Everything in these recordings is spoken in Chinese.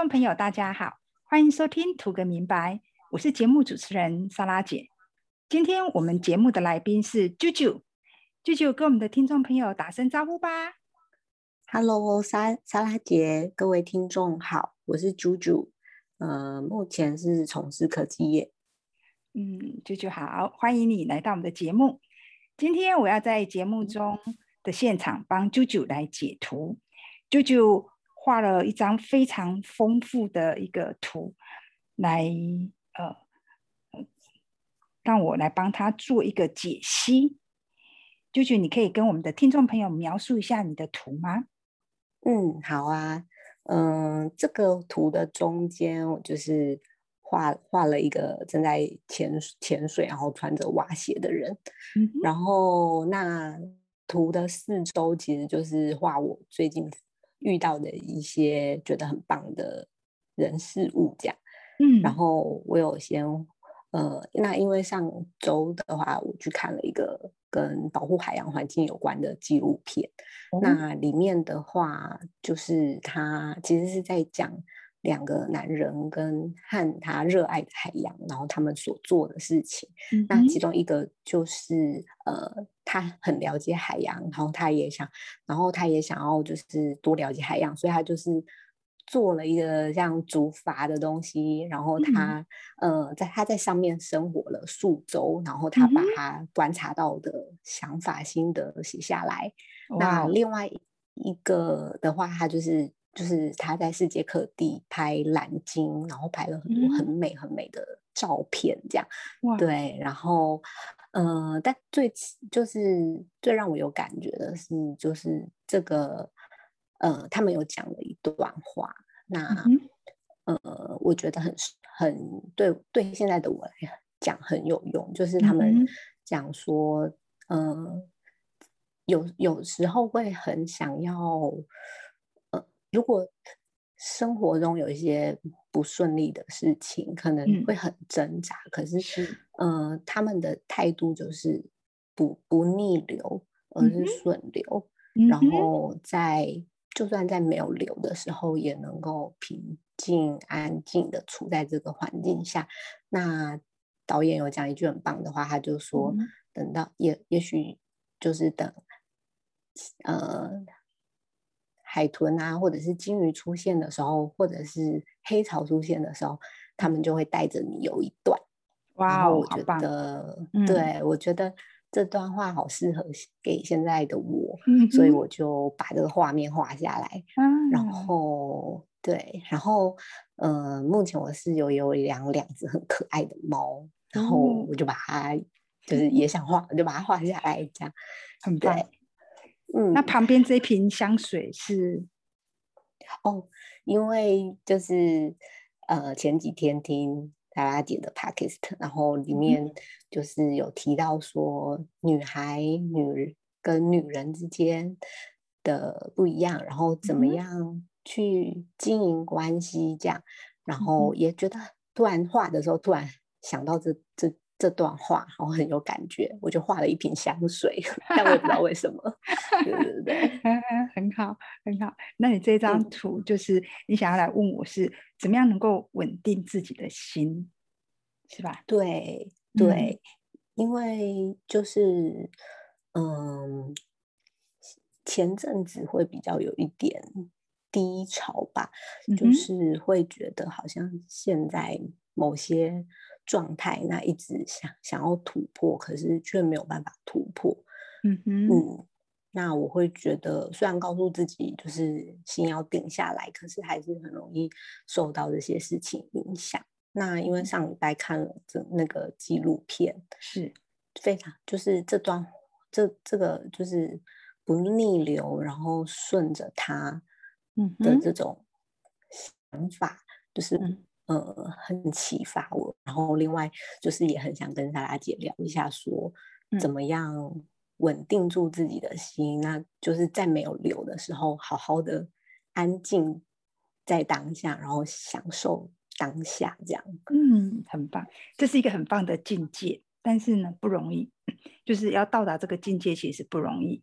众朋友，大家好，欢迎收听《图个明白》，我是节目主持人莎拉姐。今天我们节目的来宾是啾啾，啾啾跟我们的听众朋友打声招呼吧。Hello，莎莎拉姐，各位听众好，我是啾啾，呃，目前是从事科技业。嗯，啾啾好，欢迎你来到我们的节目。今天我要在节目中的现场帮啾啾来解图，啾啾。画了一张非常丰富的一个图，来呃，让我来帮他做一个解析。舅舅，你可以跟我们的听众朋友描述一下你的图吗？嗯，好啊。嗯，这个图的中间，我就是画画了一个正在潜潜水，然后穿着蛙鞋的人。嗯，然后那图的四周其实就是画我最近。遇到的一些觉得很棒的人事物，这样，嗯，然后我有先，呃，那因为上周的话，我去看了一个跟保护海洋环境有关的纪录片，那里面的话，就是他其实是在讲。两个男人跟和他热爱的海洋，然后他们所做的事情。那其中一个就是呃，他很了解海洋，然后他也想，然后他也想要就是多了解海洋，所以他就是做了一个像竹筏的东西，然后他呃，在他在上面生活了数周，然后他把他观察到的想法心得写下来。那另外一个的话，他就是。就是他在世界各地拍蓝鲸，然后拍了很多很美很美的照片，这样。对，然后，呃，但最就是最让我有感觉的是，就是这个，呃，他们有讲了一段话，那，呃，我觉得很很对，对现在的我来讲很有用，就是他们讲说，嗯，有有时候会很想要。如果生活中有一些不顺利的事情，可能会很挣扎。可是，是呃，他们的态度就是不不逆流，而是顺流。然后在就算在没有流的时候，也能够平静安静的处在这个环境下。那导演有讲一句很棒的话，他就说：“等到也也许就是等，呃。”海豚啊，或者是鲸鱼出现的时候，或者是黑潮出现的时候，他们就会带着你游一段。哇，我觉得，对我觉得这段话好适合给现在的我，所以我就把这个画面画下来。嗯然后，对，然后，呃，目前我是有有养两只很可爱的猫，然后我就把它，就是也想画，我就把它画下来，这样很棒。嗯，那旁边这瓶香水是哦，因为就是呃前几天听达拉姐的 podcast，然后里面就是有提到说女孩女跟女人之间的不一样，然后怎么样去经营关系这样，然后也觉得突然画的时候突然想到这这。这段话我很有感觉，我就画了一瓶香水，但我也不知道为什么。对对对，很好很好。那你这张图就是你想要来问我是怎么样能够稳定自己的心，是吧？对对，因为就是嗯，前阵子会比较有一点低潮吧，就是会觉得好像现在某些。状态那一直想想要突破，可是却没有办法突破。嗯哼，嗯，那我会觉得，虽然告诉自己就是心要定下来，可是还是很容易受到这些事情影响。那因为上礼拜看了这那个纪录片，是非常就是这段这这个就是不逆流，然后顺着它的这种想法，就是。呃，很启发我。然后另外就是也很想跟莎拉姐聊一下，说怎么样稳定住自己的心。那就是在没有流的时候，好好的安静在当下，然后享受当下，这样。嗯，很棒，这是一个很棒的境界。但是呢，不容易，就是要到达这个境界，其实不容易。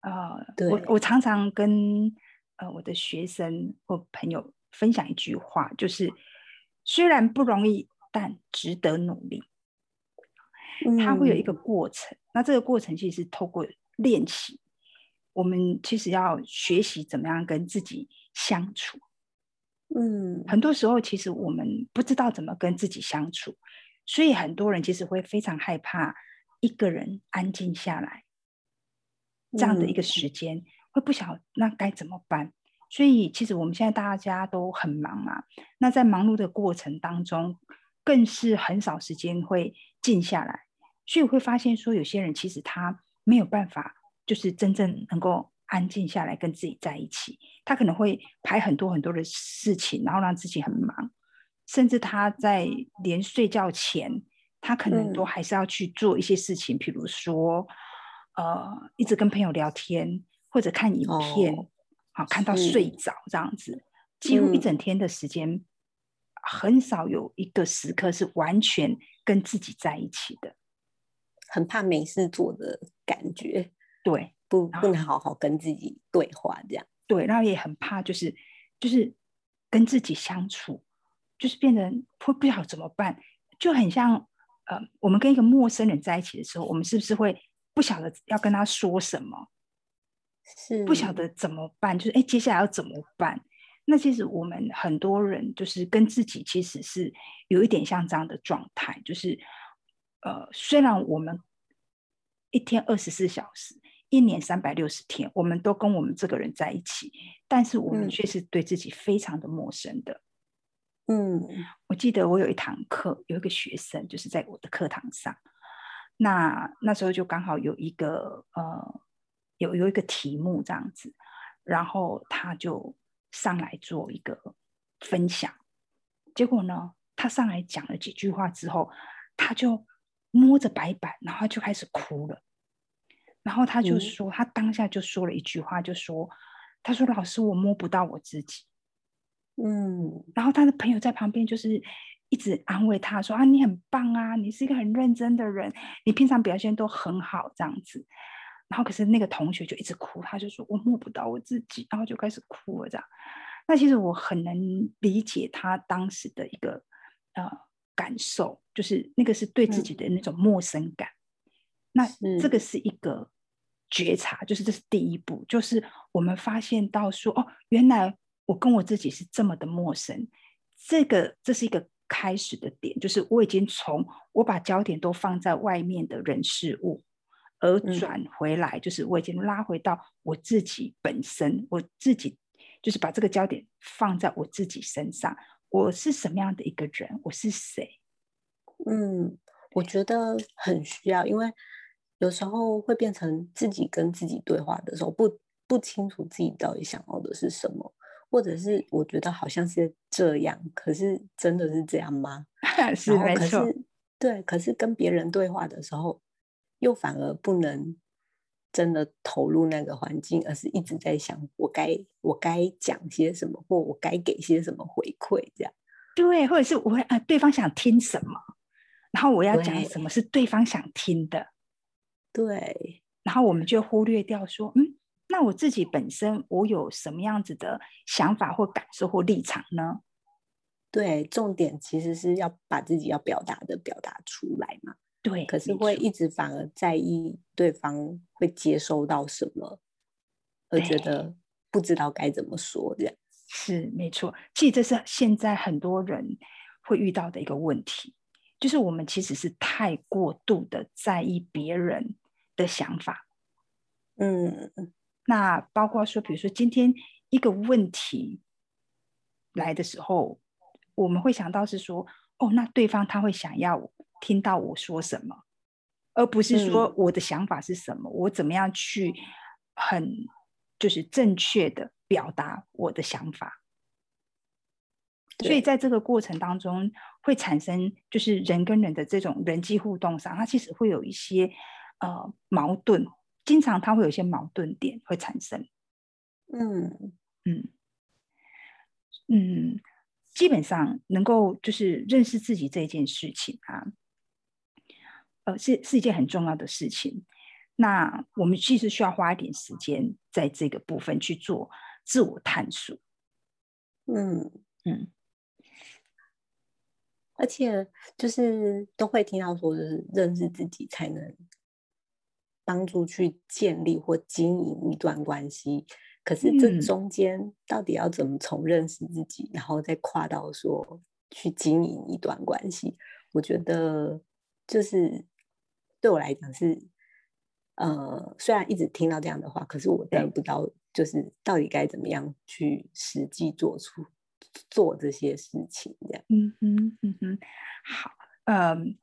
啊，我我常常跟呃我的学生或朋友分享一句话，就是虽然不容易，但值得努力。它会有一个过程，那这个过程其实是透过练习，我们其实要学习怎么样跟自己相处。嗯，很多时候其实我们不知道怎么跟自己相处，所以很多人其实会非常害怕一个人安静下来这样的一个时间，会不晓那该怎么办。所以其实我们现在大家都很忙啊，那在忙碌的过程当中，更是很少时间会静下来。所以会发现说，有些人其实他没有办法，就是真正能够安静下来跟自己在一起。他可能会排很多很多的事情，然后让自己很忙，甚至他在连睡觉前，他可能都还是要去做一些事情，比如说，呃，一直跟朋友聊天或者看影片，好看到睡着这样子，几乎一整天的时间，很少有一个时刻是完全跟自己在一起的。很怕没事做的感觉，对，不不能好好跟自己对话，这样对，然后也很怕，就是就是跟自己相处，就是变得会不晓得怎么办，就很像呃，我们跟一个陌生人在一起的时候，我们是不是会不晓得要跟他说什么？是不晓得怎么办，就是哎，接下来要怎么办？那其实我们很多人就是跟自己其实是有一点像这样的状态，就是。呃，虽然我们一天二十四小时，一年三百六十天，我们都跟我们这个人在一起，但是我们却是对自己非常的陌生的。嗯，我记得我有一堂课，有一个学生就是在我的课堂上，那那时候就刚好有一个呃，有有一个题目这样子，然后他就上来做一个分享，结果呢，他上来讲了几句话之后，他就。摸着白板，然后就开始哭了。然后他就说，他当下就说了一句话，就说：“他说老师，我摸不到我自己。”嗯。然后他的朋友在旁边就是一直安慰他说：“啊，你很棒啊，你是一个很认真的人，你平常表现都很好，这样子。”然后可是那个同学就一直哭，他就说：“我摸不到我自己。”然后就开始哭了。这样，那其实我很能理解他当时的一个呃。感受就是那个是对自己的那种陌生感，那这个是一个觉察，就是这是第一步，就是我们发现到说哦，原来我跟我自己是这么的陌生，这个这是一个开始的点，就是我已经从我把焦点都放在外面的人事物，而转回来，就是我已经拉回到我自己本身，我自己就是把这个焦点放在我自己身上。我是什么样的一个人？我是谁？嗯，我觉得很需要，因为有时候会变成自己跟自己对话的时候，不不清楚自己到底想要的是什么，或者是我觉得好像是这样，可是真的是这样吗？是没错，对，可是跟别人对话的时候，又反而不能真的投入那个环境，而是一直在想我该我该讲些什么，或我该给些什么回馈，这样对，或者是我啊，对方想听什么？然后我要讲什么是对方想听的，对。然后我们就忽略掉说，嗯，那我自己本身我有什么样子的想法或感受或立场呢？对，重点其实是要把自己要表达的表达出来嘛。对。可是会一直反而在意对方会接收到什么，而觉得不知道该怎么说这样。是没错，其实这是现在很多人会遇到的一个问题。就是我们其实是太过度的在意别人的想法，嗯，那包括说，比如说今天一个问题来的时候，我们会想到是说，哦，那对方他会想要听到我说什么，而不是说我的想法是什么，我怎么样去很就是正确的表达我的想法。所以在这个过程当中，会产生就是人跟人的这种人际互动上，它其实会有一些呃矛盾，经常它会有一些矛盾点会产生。嗯。嗯。嗯，基本上能够就是认识自己这件事情啊，呃，是是一件很重要的事情。那我们其实需要花一点时间在这个部分去做自我探索。嗯嗯，而且就是都会听到说，就是认识自己才能帮助去建立或经营一段关系。可是这中间到底要怎么从认识自己，然后再跨到说去经营一段关系？我觉得就是对我来讲是，呃，虽然一直听到这样的话，可是我真的不知道，就是到底该怎么样去实际做出做这些事情。这样，嗯哼嗯哼，好，嗯，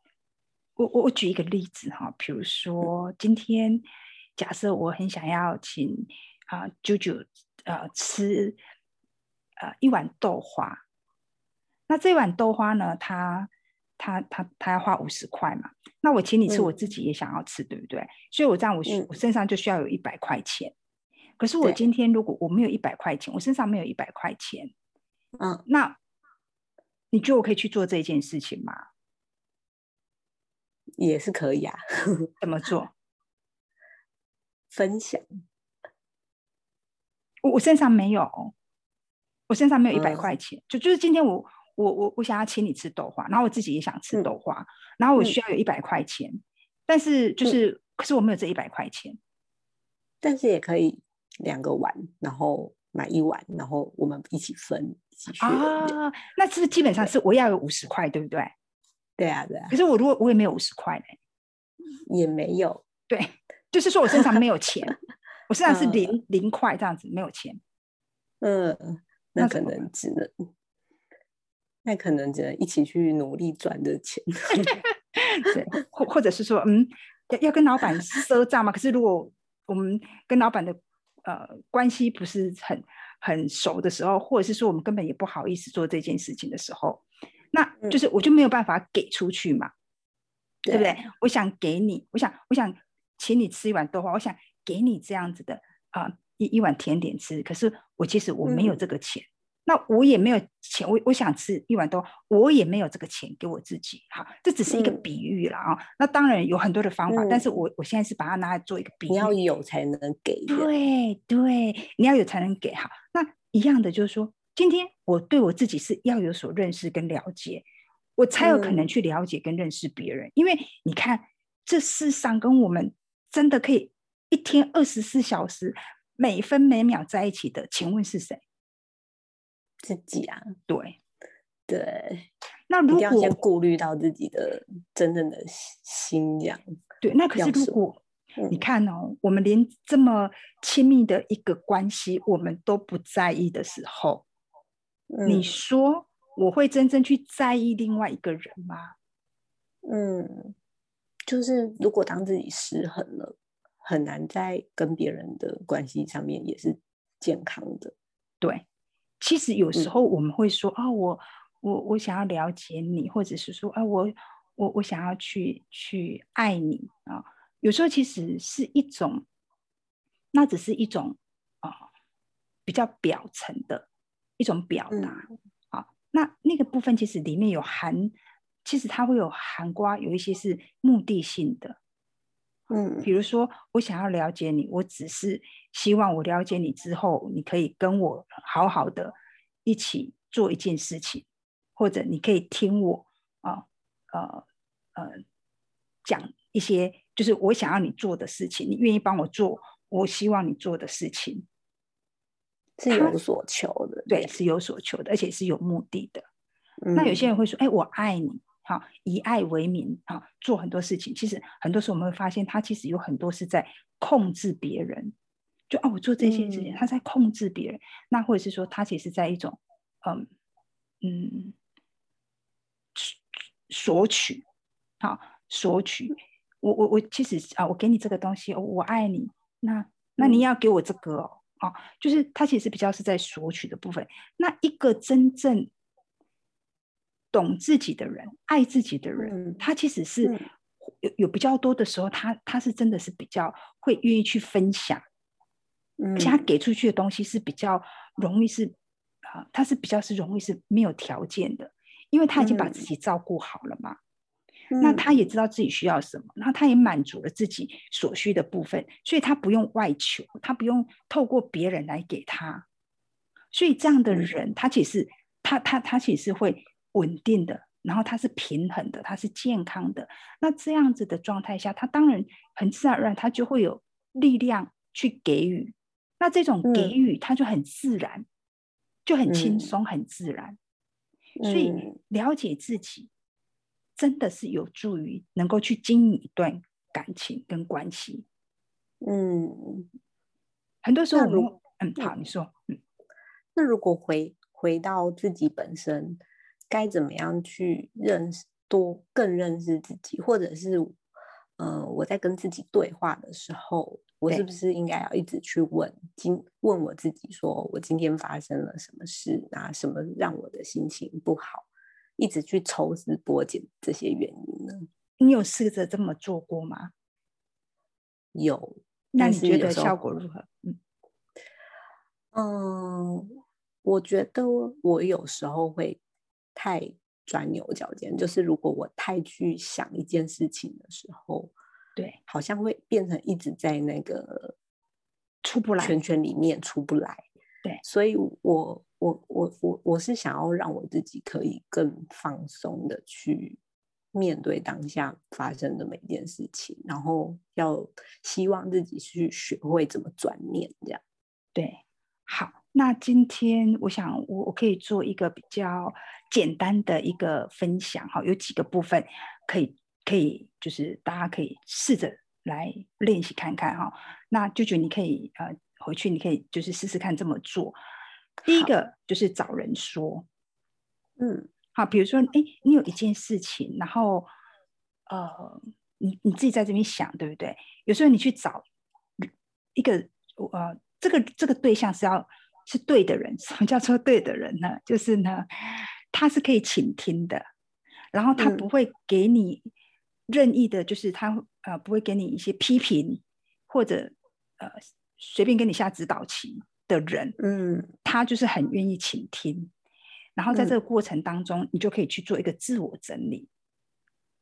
我我我举一个例子哈，比如说今天假设我很想要请。啊，舅舅，呃，吃，呃，一碗豆花。那这碗豆花呢？他他他他要花五十块嘛？那我请你吃，我自己也想要吃，对不对？所以我这样，我我身上就需要有一百块钱。可是我今天如果我没有一百块钱，我身上没有一百块钱，嗯，那你觉得我可以去做这件事情吗？也是可以啊。怎么做？分享。我我身上没有，我身上没有一百块钱，就就是今天我我我我想要请你吃豆花，然后我自己也想吃豆花，然后我需要有一百块钱，但是就是可是我没有这一百块钱，但是也可以两个碗，然后买一碗，然后我们一起分一起去啊，那是不是基本上是我要有五十块，对不对？对啊，对啊。可是我如果我也没有五十块呢，也没有，对，就是说我身上没有钱。我身上是零零块这样子，没有钱。嗯，那可能只能，那可能只能一起去努力赚的钱。对，或或者是说，嗯，要要跟老板赊账嘛？可是如果我们跟老板的呃关系不是很很熟的时候，或者是说我们根本也不好意思做这件事情的时候，那就是我就没有办法给出去嘛，对不对？我想给你，我想我想请你吃一碗豆花，我想。给你这样子的啊一一碗甜点吃，可是我其实我没有这个钱，那我也没有钱，我我想吃一碗多，我也没有这个钱给我自己。好，这只是一个比喻了啊。那当然有很多的方法，但是我我现在是把它拿来做一个比喻。你要有才能给。对对，你要有才能给。好，那一样的就是说，今天我对我自己是要有所认识跟了解，我才有可能去了解跟认识别人。因为你看，这世上跟我们真的可以。一天二十四小时，每分每秒在一起的，请问是谁？自己啊，对对。那如果先顾虑到自己的真正的心这样，对。那可是如果你看哦，我们连这么亲密的一个关系，我们都不在意的时候，你说我会真正去在意另外一个人吗？嗯，就是如果当自己失衡了。很难在跟别人的关系上面也是健康的。对，其实有时候我们会说啊，我我我想要了解你，或者是说啊，我我我想要去去爱你啊。有时候其实是一种，那只是一种啊比较表层的一种表达啊。那那个部分其实里面有含，其实它会有含瓜，有一些是目的性的。嗯，比如说，我想要了解你，我只是希望我了解你之后，你可以跟我好好的一起做一件事情，或者你可以听我啊，呃呃，讲一些就是我想要你做的事情，你愿意帮我做，我希望你做的事情是有所求的，对，是有所求的，而且是有目的的。那有些人会说，哎，我爱你。好，以爱为名，好做很多事情。其实很多时候我们会发现，他其实有很多是在控制别人。就哦，我做这些事情，他在控制别人。那或者是说，他其实在一种，嗯嗯，索取，好索取。我我我，其实啊，我给你这个东西，我爱你。那那你要给我这个哦，啊，就是他其实比较是在索取的部分。那一个真正。懂自己的人，爱自己的人，他其实是有有比较多的时候，他他是真的是比较会愿意去分享，而且他给出去的东西是比较容易是啊，他是比较是容易是没有条件的，因为他已经把自己照顾好了嘛，那他也知道自己需要什么，然后他也满足了自己所需的部分，所以他不用外求，他不用透过别人来给他，所以这样的人，他其实他他他其实是会稳定的，然后它是平衡的，它是健康的。那这样子的状态下，它当然很自然而然，它就会有力量去给予。那这种给予，它就很自然，就很轻松，很自然。所以了解自己，真的是有助于能够去经营一段感情跟关系。嗯，很多时候，如嗯，好，你说，嗯。那如果回回到自己本身，该怎么样去认识多更认识自己，或者是，呃，我在跟自己对话的时候，我是不是应该要一直去问今问我自己，说我今天发生了什么事啊？什么让我的心情不好？一直去抽丝剥茧这些原因呢？你有试着这么做过吗？有，那你觉得效果如何？嗯嗯。我觉得我有时候会太钻牛角尖，就是如果我太去想一件事情的时候，对，好像会变成一直在那个出不来圈圈里面出不来。对，所以我我我我我是想要让我自己可以更放松的去面对当下发生的每一件事情，然后要希望自己去学会怎么转念，这样。对，好。那今天我想，我我可以做一个比较简单的一个分享哈，有几个部分可以可以，就是大家可以试着来练习看看哈。那舅舅你可以呃回去你可以就是试试看这么做。第一个就是找人说，嗯，好，比如说哎，你有一件事情，然后呃，你你自己在这边想，对不对？有时候你去找一个呃，这个这个对象是要。是对的人，什么叫做对的人呢？就是呢，他是可以倾听的，然后他不会给你任意的，就是他呃不会给你一些批评或者呃随便给你下指导棋的人。嗯，他就是很愿意倾听，然后在这个过程当中，你就可以去做一个自我整理。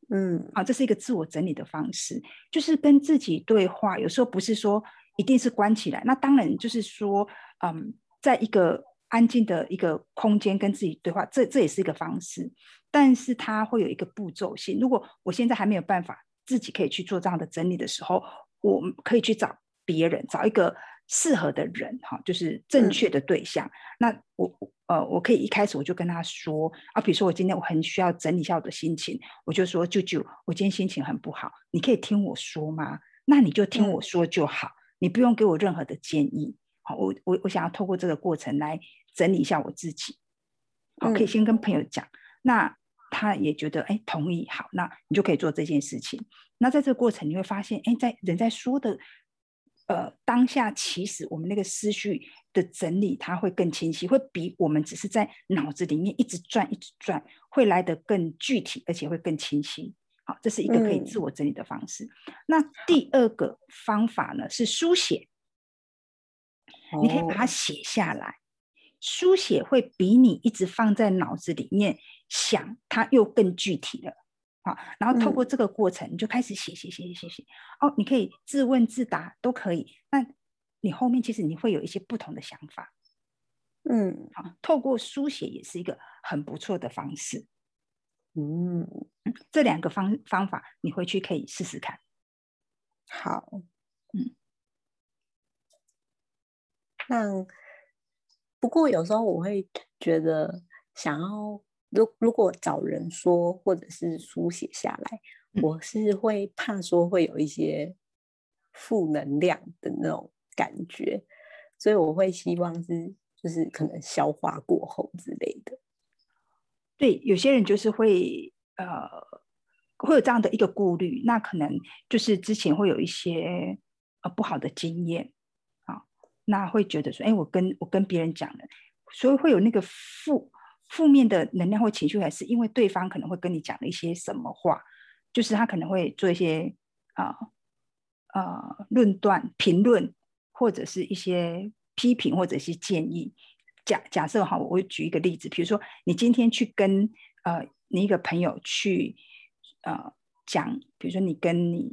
嗯，好，这是一个自我整理的方式，就是跟自己对话。有时候不是说一定是关起来，那当然就是说，嗯。在一个安静的一个空间跟自己对话，这这也是一个方式，但是它会有一个步骤性。如果我现在还没有办法自己可以去做这样的整理的时候，我可以去找别人，找一个适合的人，哈，就是正确的对象。那我呃，我可以一开始我就跟他说啊，比如说我今天我很需要整理一下我的心情，我就说舅舅，我今天心情很不好，你可以听我说吗？那你就听我说就好，你不用给我任何的建议。好，我我我想要透过这个过程来整理一下我自己。好，可以先跟朋友讲，那他也觉得哎同意。好，那你就可以做这件事情。那在这个过程，你会发现，哎，在人在说的呃当下，其实我们那个思绪的整理，它会更清晰，会比我们只是在脑子里面一直转一直转，会来得更具体，而且会更清晰。好，这是一个可以自我整理的方式。那第二个方法呢，是书写。你可以把它写下来，书写会比你一直放在脑子里面想，它又更具体了。好，然后透过这个过程，你就开始写写写写写写。哦，你可以自问自答都可以。那你后面其实你会有一些不同的想法。嗯，好，透过书写也是一个很不错的方式。嗯，这两个方方法你回去可以试试看。好，嗯。那不过有时候我会觉得，想要如如果找人说，或者是书写下来，我是会怕说会有一些负能量的那种感觉，所以我会希望是就是可能消化过后之类的。对，有些人就是会呃会有这样的一个顾虑，那可能就是之前会有一些呃不好的经验。那会觉得说，哎，我跟我跟别人讲了，所以会有那个负负面的能量或情绪，还是因为对方可能会跟你讲了一些什么话，就是他可能会做一些啊啊论断、评论，或者是一些批评，或者一些建议。假假设哈，我会举一个例子，比如说你今天去跟呃你一个朋友去呃讲，比如说你跟你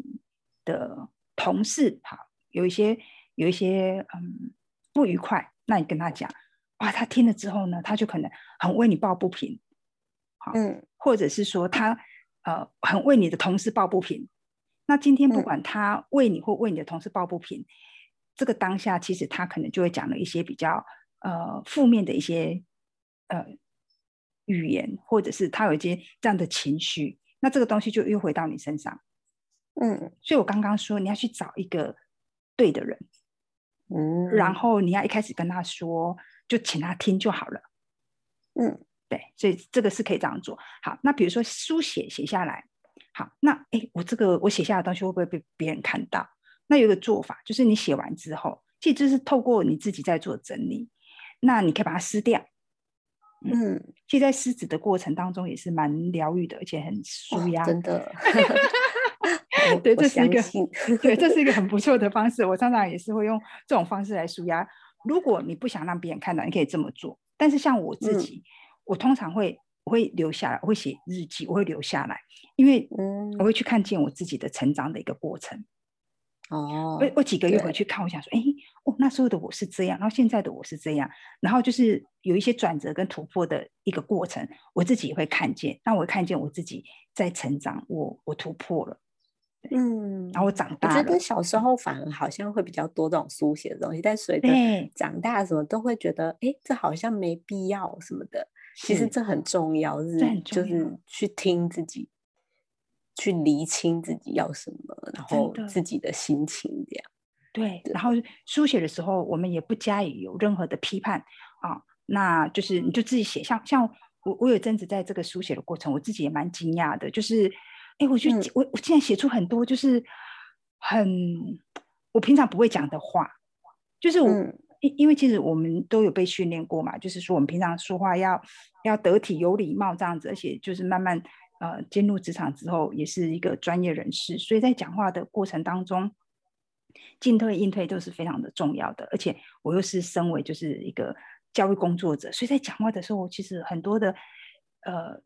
的同事哈有一些。有一些嗯不愉快，那你跟他讲，哇，他听了之后呢，他就可能很为你抱不平，好，嗯，或者是说他呃很为你的同事抱不平。那今天不管他为你或为你的同事抱不平，这个当下其实他可能就会讲了一些比较呃负面的一些呃语言，或者是他有一些这样的情绪，那这个东西就又回到你身上。嗯，所以我刚刚说你要去找一个对的人，嗯，然后你要一开始跟他说，就请他听就好了。嗯，对，所以这个是可以这样做。好，那比如说书写写下来，好，那哎，我这个我写下的东西会不会被别人看到？那有一个做法就是你写完之后，其实就是透过你自己在做整理，那你可以把它撕掉。嗯，其实，在撕纸的过程当中也是蛮疗愈的，而且很舒压，真的。对，这是一个对，这是一个很不错的方式。我常常也是会用这种方式来舒压。如果你不想让别人看到，你可以这么做。但是像我自己，我通常会我会留下来，我会写日记，我会留下来，因为我会去看见我自己的成长的一个过程。哦，我我几个月回去看，我想说，哎，哦，那时候的我是这样，然后现在的我是这样，然后就是有一些转折跟突破的一个过程，我自己也会看见。那我会看见我自己在成长，我我突破了。嗯，然后我长大，我觉得小时候反而好像会比较多这种书写的东西，但随着长大，什么都会觉得，哎，这好像没必要什么的。其实这很重要，是就是去听自己，去厘清自己要什么，然后自己的心情这样。对，然后书写的时候，我们也不加以有任何的批判啊，那就是你就自己写，像像我我有阵子在这个书写的过程，我自己也蛮惊讶的，就是。哎，我就我我竟然写出很多就是很我平常不会讲的话，就是我因因为其实我们都有被训练过嘛，就是说我们平常说话要要得体有礼貌这样子，而且就是慢慢呃进入职场之后也是一个专业人士，所以在讲话的过程当中进退应退都是非常的重要的，而且我又是身为就是一个教育工作者，所以在讲话的时候其实很多的呃。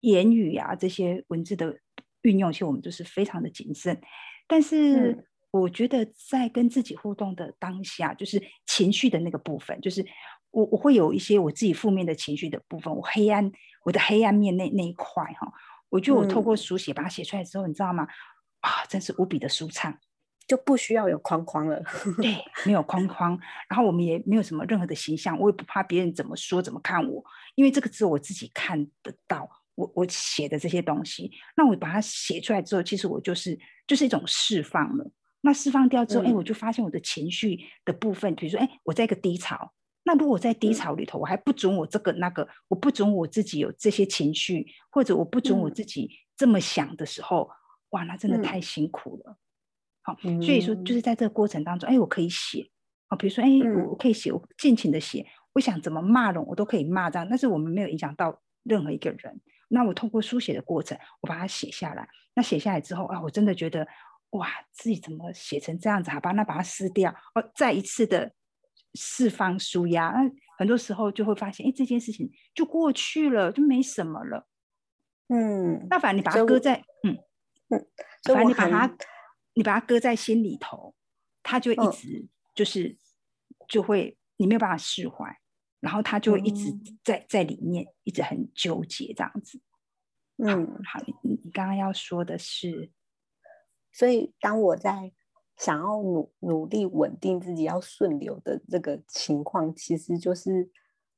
言语啊，这些文字的运用，其实我们都是非常的谨慎。但是，我觉得在跟自己互动的当下，就是情绪的那个部分，就是我我会有一些我自己负面的情绪的部分，我黑暗我的黑暗面那那一块哈，我觉得我透过书写把它写出来之后，你知道吗？啊，真是无比的舒畅，就不需要有框框了。对，没有框框，然后我们也没有什么任何的形象，我也不怕别人怎么说怎么看我，因为这个只有我自己看得到。我我写的这些东西，那我把它写出来之后，其实我就是就是一种释放了。那释放掉之后，哎，我就发现我的情绪的部分，比如说，哎，我在一个低潮。那如果我在低潮里头，我还不准我这个那个，我不准我自己有这些情绪，或者我不准我自己这么想的时候，哇，那真的太辛苦了。好，所以说就是在这个过程当中，哎，我可以写啊，比如说，哎，我可以写，我尽情的写，我想怎么骂人，我都可以骂这样，但是我们没有影响到任何一个人。那我通过书写的过程，我把它写下来。那写下来之后啊，我真的觉得哇，自己怎么写成这样子？好吧，那把它撕掉，哦，再一次的释放舒压。那很多时候就会发现，哎，这件事情就过去了，就没什么了。嗯，那反正你把它搁在，嗯嗯，反正你把它，你把它搁在心里头，它就一直就是就会你没有办法释怀。然后他就一直在在里面，一直很纠结这样子。嗯，好，你你刚刚要说的是，所以当我在想要努努力稳定自己要顺流的这个情况，其实就是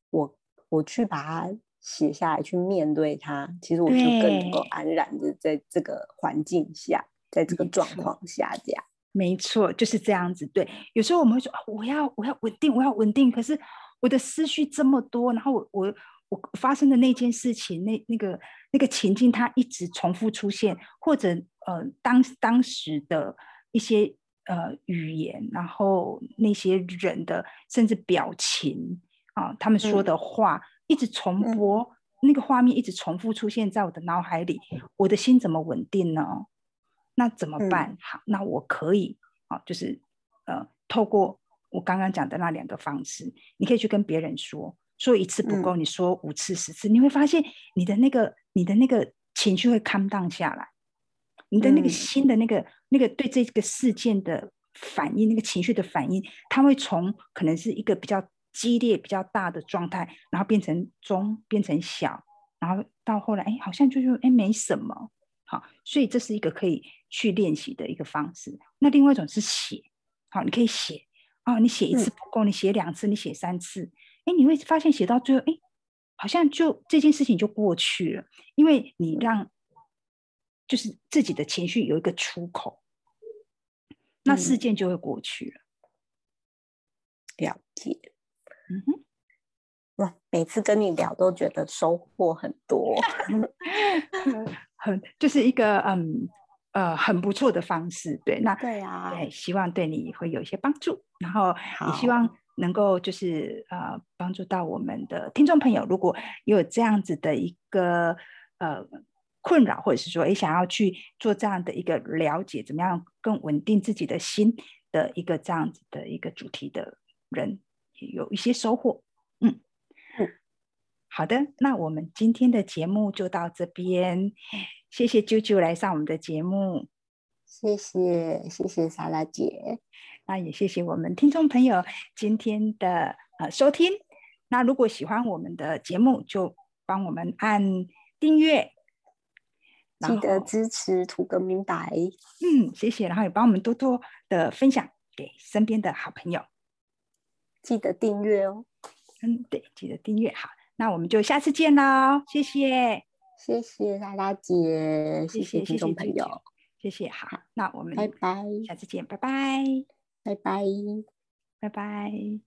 我我去把它写下来，去面对它，其实我就更能够安然的在这个环境下，在这个状况下这样。没错，就是这样子。对，有时候我们会说，我要我要稳定，我要稳定，可是。我的思绪这么多，然后我我我发生的那件事情，那那个那个情境，它一直重复出现，或者呃当当时的一些呃语言，然后那些人的甚至表情啊，他们说的话一直重播，那个画面一直重复出现在我的脑海里，我的心怎么稳定呢？那怎么办？好，那我可以啊，就是呃透过。我刚刚讲的那两个方式，你可以去跟别人说，说一次不够，你说五次、十次，你会发现你的那个、你的那个情绪会 calm down 下来，你的那个心的那个、那个对这个事件的反应，那个情绪的反应，它会从可能是一个比较激烈、比较大的状态，然后变成中，变成小，然后到后来，哎，好像就是哎没什么，好，所以这是一个可以去练习的一个方式。那另外一种是写，好，你可以写，哦，你写一次不够，你写两次，你写三次，哎，你会发现写到最后，哎，好像就这件事情就过去了，因为你让就是自己的情绪有一个出口，那事件就会过去了。了解，嗯哼，哇，每次跟你聊都觉得收获很多，很就是一个嗯呃很不错的方式，对，那对啊，对，希望对你会有一些帮助，然后也希望能够就是呃帮助到我们的听众朋友，如果有这样子的一个呃困扰，或者是说也想要去做这样的一个了解，怎么样更稳定自己的心的一个这样子的一个主题的。人有一些收获，嗯嗯，好的，那我们今天的节目就到这边，谢谢啾啾来上我们的节目，谢谢谢谢莎拉姐，那也谢谢我们听众朋友今天的呃收听，那如果喜欢我们的节目，就帮我们按订阅，记得支持土哥明白，嗯，谢谢，然后也帮我们多多的分享给身边的好朋友。记得订阅哦，嗯，对，记得订阅。好，那我们就下次见喽，谢谢，谢谢拉拉姐，谢谢听众朋友，谢谢，好，那我们拜拜，下次见，拜拜，拜拜，拜拜。